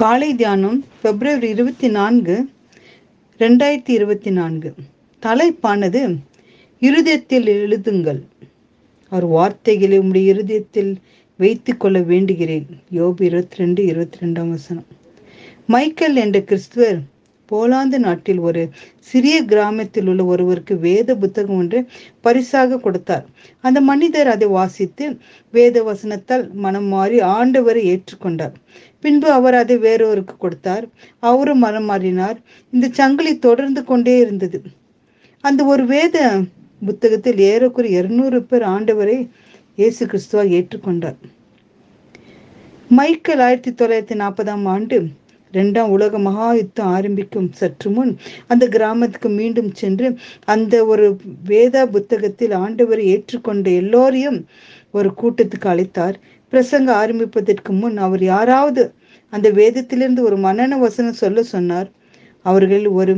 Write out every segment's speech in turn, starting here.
காலை தியானம் பிப்ரவரி இருபத்தி நான்கு ரெண்டாயிரத்தி இருபத்தி நான்கு. தலைப்பானது இருதயத்தில் எழுதுங்கள். அவர் வார்த்தைகளை உம்முடைய இருதயத்தில் வைத்து கொள்ள வேண்டுகிறேன். யோபு இருபத்தி ரெண்டு இருபத்தி ரெண்டாம் வசனம். மைக்கேல் என்ற கிறிஸ்துவர் போலாந்து நாட்டில் ஒரு சிறிய கிராமத்தில் உள்ள ஒருவருக்கு வேத புத்தகம் ஒன்று பரிசாக கொடுத்தார். அந்த மனிதர் அதை வாசித்து வேத வசனத்தால் மனம் மாறி ஆண்டவரை ஏற்றுக்கொண்டார். பின்பு அவர் அதை வேறொருக்கு கொடுத்தார். அவரும் மனம் மாறினார். இந்த சங்கிலி தொடர்ந்து கொண்டே இருந்தது. அந்த ஒரு வேத புத்தகத்தில் ஏறக்குறைய இருநூறு பேர் ஆண்டவரை இயேசு கிறிஸ்துவா ஏற்றுக்கொண்டார். மைக்கேல் ஆயிரத்தி தொள்ளாயிரத்தி நாற்பதாம் ஆண்டு ரெண்டாம் உலக மகா யுத்தம் ஆரம்பிக்கும் சற்று முன் அந்த கிராமத்துக்கு மீண்டும் சென்று அந்த ஒரு வேத புத்தகத்தில் ஆண்டவரை ஏற்றுக்கொண்ட எல்லோரையும் ஒரு கூட்டத்துக்கு அழைத்தார். பிரசங்க ஆரம்பிப்பதற்கு முன் அவர் யாராவது அந்த வேதத்திலிருந்து ஒரு மன்னன வசனம் சொல்ல சொன்னார். அவர்கள் ஒரு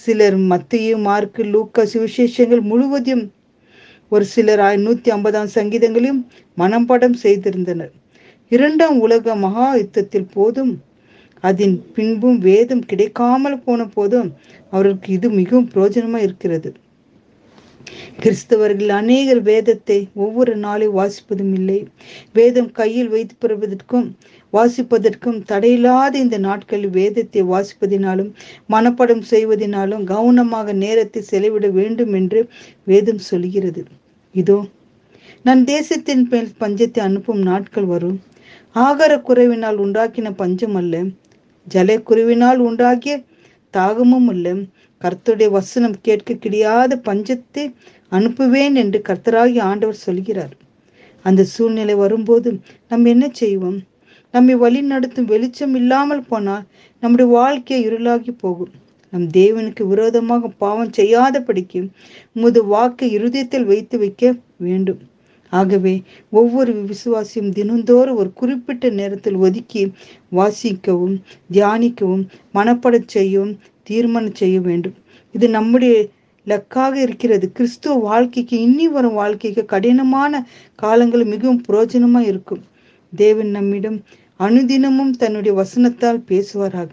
சிலர் மத்திய மார்க்கு லூக்கா சுவிசேஷங்கள் முழுவதையும் ஒரு சிலர் நூத்தி ஐம்பதாம் சங்கீதங்களையும் மனப்பாடம் செய்திருந்தனர். இரண்டாம் உலக மகா யுத்தத்தில் போதும் அதன் பின்பும் வேதம் கிடைக்காமல் போன போதும் அவருக்கு இது மிகவும் பிரயோஜனமா இருக்கிறது. கிறிஸ்தவர்கள் அநேகர் வேதத்தை ஒவ்வொரு நாளும் வாசிப்பதும் இல்லை. வேதம் கையில் வைத்து பெறுவதற்கும் வாசிப்பதற்கும் தடையில்லாத இந்த நாட்களில் வேதத்தை வாசிப்பதினாலும் மனப்படம் செய்வதினாலும் கவனமாக நேரத்தை செலவிட வேண்டும் என்று வேதம் சொல்கிறது. இதோ நான் தேசத்தின் மேல் பஞ்சத்தை அனுப்பும் நாட்கள் வரும். ஆகார குறைவினால் உண்டாக்கின பஞ்சம் அல்ல. ஜலைக்குருவினால் உண்டாகிய தாகமும் இல்லை. கர்த்தருடைய வசனம் கேட்க கிடையாத பஞ்சத்தை அனுப்புவேன் என்று கர்த்தராகி ஆண்டவர் சொல்கிறார். அந்த சூழ்நிலை வரும்போது நம்ம என்ன செய்வோம்? நம்மை வழி நடத்தும் வெளிச்சம் இல்லாமல் போனால் நம்முடைய வாழ்க்கை இருளாகி போகும். நம் தேவனுக்கு விரோதமாக பாவம் செய்யாதபடிக்கு முது வாக்கை இருதயத்தில் வைத்து வைக்க வேண்டும். ஆகவே ஒவ்வொரு விசுவாசியும் தினந்தோறும் ஒரு குறிப்பிட்ட நேரத்தில் ஒதுக்கி வாசிக்கவும் தியானிக்கவும் மனப்படச் செய்யவும் தீர்மானம் செய்ய வேண்டும். இது நம்முடைய லக்காக இருக்கிறது. கிறிஸ்துவ வாழ்க்கைக்கு இன்னி வரும் வாழ்க்கைக்கு கடினமான காலங்கள் மிகவும் புரோஜனமா இருக்கும். தேவன் நம்மிடம் அனுதினமும் தன்னுடைய வசனத்தால் பேசுவாராக.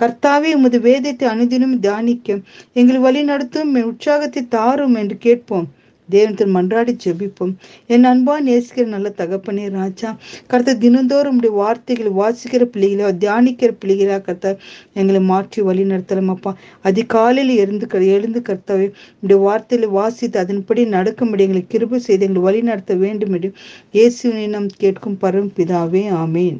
கர்த்தாவே உமது வேதத்தை அனுதினம் தியானிக்க எங்களை வழி நடத்தும் உற்சாகத்தை தாரும் என்று கேட்போம். தேவனத்தில் மன்றாடி ஜெபிப்போம். என் அன்பா நேசிக்கிற நல்ல தகப்பனே ராஜா கருத்த தினந்தோறும் உடைய வார்த்தைகளை வாசிக்கிற பிள்ளைகளோ தியானிக்கிற பிள்ளைகளா கருத்த எங்களை மாற்றி வழி நடத்தலாம் அப்பா. அதிகாலையில் எழுந்து எழுந்து கர்த்தாவே உடைய வார்த்தையில வாசித்து அதன்படி நடக்கும்படி எங்களை கிருபை செய்து எங்களை வழி நடத்த வேண்டும் என்று இயேசுவினை நாம் கேட்கும் பரம் பிதாவே ஆமேன்.